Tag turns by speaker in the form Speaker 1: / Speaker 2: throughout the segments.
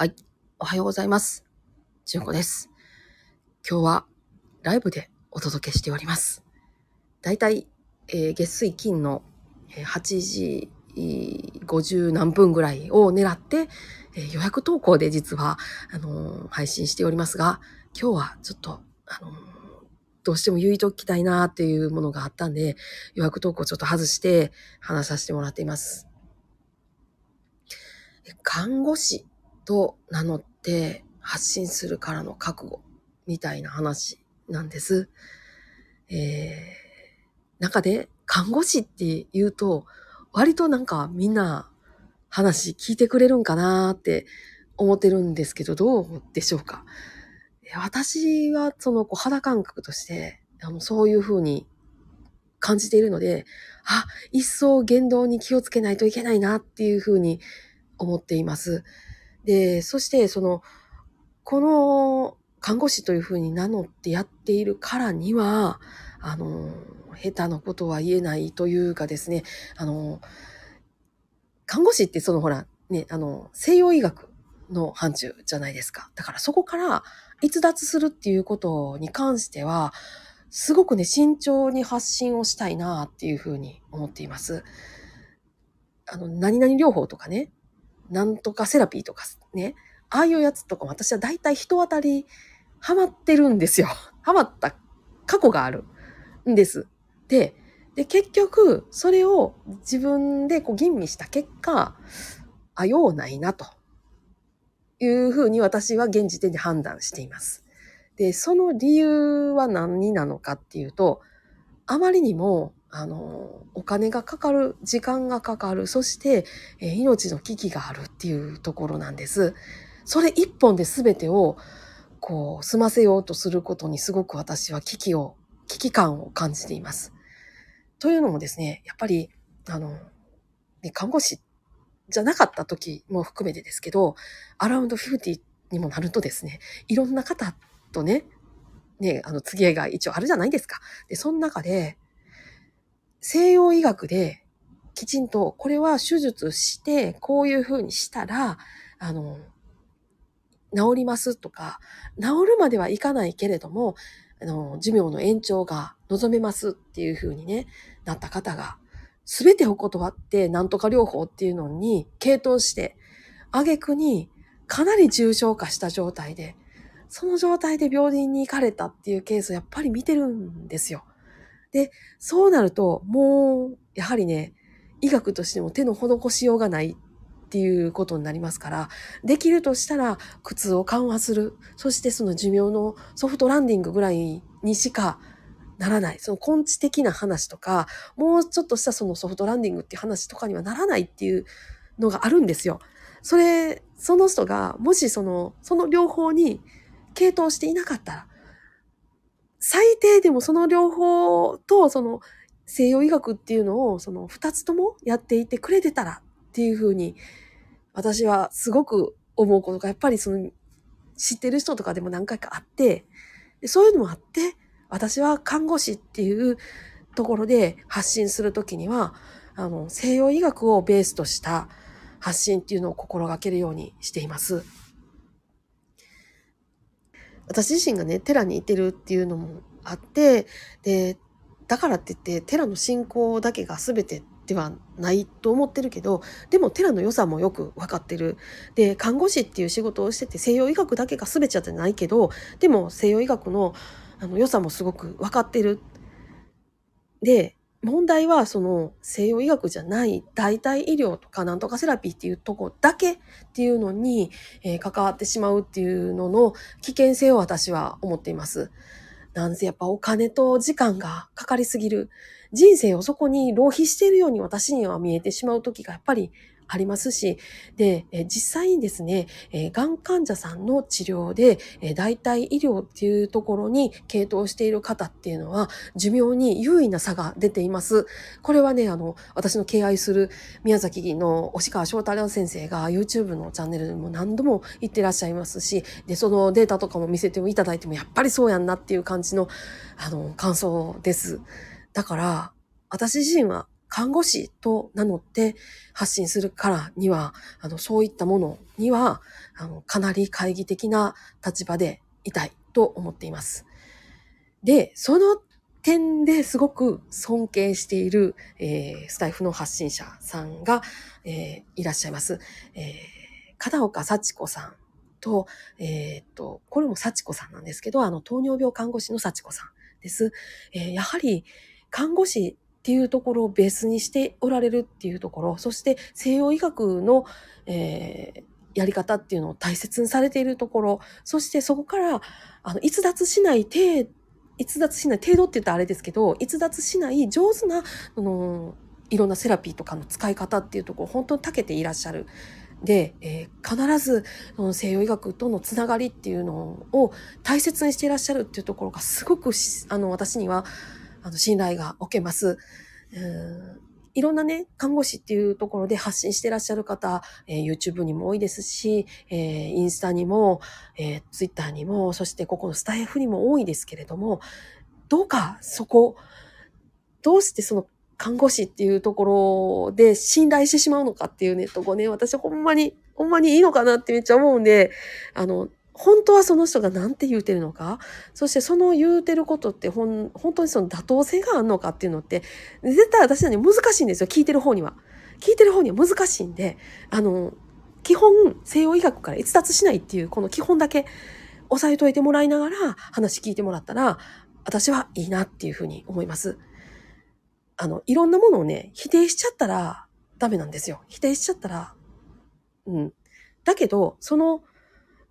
Speaker 1: はい。おはようございます。じゅんこです。今日はライブでお届けしております。だいたい、えー、月水金の8時50何分ぐらいを狙って、えー、予約投稿で実は、あのー、配信しておりますが、今日はちょっと、あのどうしても言いときたいなっていうものがあったんで、予約投稿ちょっと外して話させてもらっています。看護師と名乗って発信するからの覚悟みたいな話なんです。えー、中で看護師って言うと、割となんかみんな話聞いてくれるんかなって思ってるんですけど、どうでしょうか。私はそのこう肌感覚として、あのそういうふうに感じているので、あ、一層言動に気をつけないといけないなっていうふうに思っています。で、そしてその、この看護師というふうに名乗ってやっているからには、あの、下手なことは言えないというかですね、あの、看護師ってそのほら、ね、あの、西洋医学の範疇じゃないですか。だからそこから逸脱するっていうことに関しては、すごくね、慎重に発信をしたいなっていうふうに思っています。あの、何々療法とかね、なんとかセラピーとかね、ああいうやつとか私は大体人当たりハマってるんですよ。ハマった過去があるんです。で、で、結局、それを自分でこう吟味した結果、あ、ようないなというふうに私は現時点で判断しています。で、その理由は何なのかっていうと、あまりにもあの、お金がかかる、時間がかかる、そして、えー、命の危機があるっていうところなんです。それ一本で全てを、こう、済ませようとすることにすごく私は危機を、危機感を感じています。というのもですね、やっぱり、あの、ね、看護師じゃなかった時も含めてですけど、アラウンド50にもなるとですね、いろんな方とね、ね、あの、次へが一応あるじゃないですか。で、その中で、西洋医学できちんとこれは手術してこういうふうにしたら、あの、治りますとか、治るまではいかないけれども、あの、寿命の延長が望めますっていうふうにね、なった方が、すべてを断って、なんとか療法っていうのに傾倒して、挙句にかなり重症化した状態で、その状態で病院に行かれたっていうケースをやっぱり見てるんですよ。で、そうなると、もう、やはりね、医学としても手の施しようがないっていうことになりますから、できるとしたら苦痛を緩和する。そしてその寿命のソフトランディングぐらいにしかならない。その根治的な話とか、もうちょっとしたそのソフトランディングっていう話とかにはならないっていうのがあるんですよ。それ、その人が、もしその、その両方に傾倒していなかったら、最低でもその両方と、その西洋医学っていうのを、その二つともやっていてくれてたらっていうふうに、私はすごく思うことが、やっぱりその、知ってる人とかでも何回かあって、でそういうのもあって、私は看護師っていうところで発信するときには、あの、西洋医学をベースとした発信っていうのを心がけるようにしています。私自身がね、寺にいてるっていうのもあって、で、だからって言って、寺の信仰だけが全てではないと思ってるけど、でも寺の良さもよく分かってる。で、看護師っていう仕事をしてて、西洋医学だけが全てじゃないけど、でも西洋医学のあの良さもすごく分かってる。で、問題はその西洋医学じゃない代替医療とかなんとかセラピーっていうとこだけっていうのに、えー、関わってしまうっていうのの危険性を私は思っています。なんせやっぱお金と時間がかかりすぎる。人生をそこに浪費しているように私には見えてしまう時がやっぱりありますし、で、実際にですね、えがん患者さんの治療で、え代替医療っていうところに傾倒している方っていうのは、寿命に優位な差が出ています。これはね、あの、私の敬愛する宮崎の押川翔太郎先生が YouTube のチャンネルでも何度も言ってらっしゃいますし、で、そのデータとかも見せていただいても、やっぱりそうやんなっていう感じの、あの、感想です。だから、私自身は看護師と名乗って発信するからには、あの、そういったものには、あの、かなり懐疑的な立場でいたいと思っています。で、その点ですごく尊敬している、えー、スタイフの発信者さんが、えー、いらっしゃいます。えー、片岡幸子さんと、えー、っと、これも幸子さんなんですけど、あの、糖尿病看護師の幸子さんです。えー、やはり、看護師っていうところをベースにしておられるっていうところ、そして西洋医学の、えー、やり方っていうのを大切にされているところ、そしてそこから、あの、逸脱しない程逸脱しない、程度って言ったらあれですけど、逸脱しない上手な、あの、いろんなセラピーとかの使い方っていうところ、本当に長けていらっしゃる。で、えー、必ず西洋医学とのつながりっていうのを大切にしていらっしゃるっていうところがすごくあの私にはあの信頼が置けます。いろんなね、看護師っていうところで発信してらっしゃる方、えー、YouTube にも多いですし、えー、インスタにも、えー、Twitter にも、そしてここのスタイフにも多いですけれども、どうかそこ、どうしてその看護師っていうところで信頼してしまうのかっていうね、とこね、私ほんまに、ほんまにいいのかなってめっちゃ思うんで、あの、本当はその人が何て言うてるのか、そしてその言うてることってほん、本当にその妥当性があるのかっていうのって、絶対私らに難しいんですよ、聞いてる方には。聞いてる方には難しいんで、あの、基本、西洋医学から逸脱しないっていう、この基本だけ押さえといてもらいながら話聞いてもらったら、私はいいなっていうふうに思います。あの、いろんなものをね、否定しちゃったらダメなんですよ。否定しちゃったら、うん。だけど、その、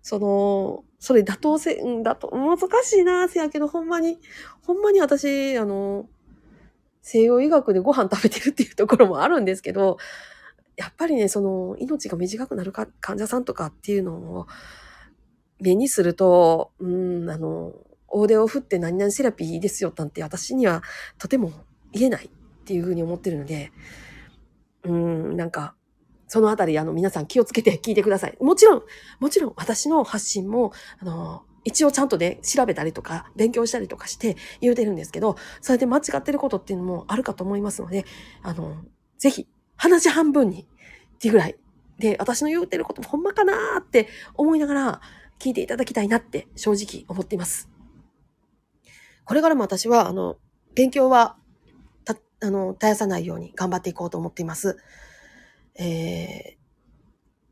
Speaker 1: その、それ妥当性、だと、難しいなせやけど、ほんまに、ほんまに私、あの、西洋医学でご飯食べてるっていうところもあるんですけど、やっぱりね、その、命が短くなるか患者さんとかっていうのを目にすると、うん、あの、大手を振って何々セラピーですよなんて私にはとても言えないっていうふうに思ってるので、うん、なんか、そのあたり、あの、皆さん気をつけて聞いてください。もちろん、もちろん私の発信も、あの、一応ちゃんとね、調べたりとか、勉強したりとかして言うてるんですけど、それで間違ってることっていうのもあるかと思いますので、あの、ぜひ、話半分に、っていうぐらい。で、私の言うてることもほんまかなーって思いながら聞いていただきたいなって正直思っています。これからも私は、あの、勉強はたあの、絶やさないように頑張っていこうと思っています。え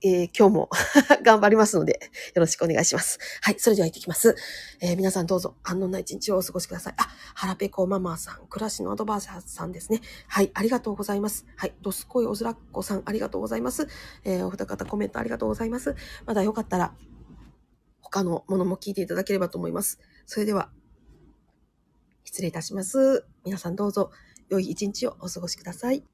Speaker 1: ー、えー、今日も 頑張りますので、よろしくお願いします。はい、それでは行ってきます。えー、皆さんどうぞ、安穏な一日をお過ごしください。あ、腹ペコママさん、暮らしのアドバイザーさんですね。はい、ありがとうございます。はい、ドスコイオズラッコさん、ありがとうございます。えー、お二方コメントありがとうございます。まだよかったら、他のものも聞いていただければと思います。それでは、失礼いたします。皆さんどうぞ、良い一日をお過ごしください。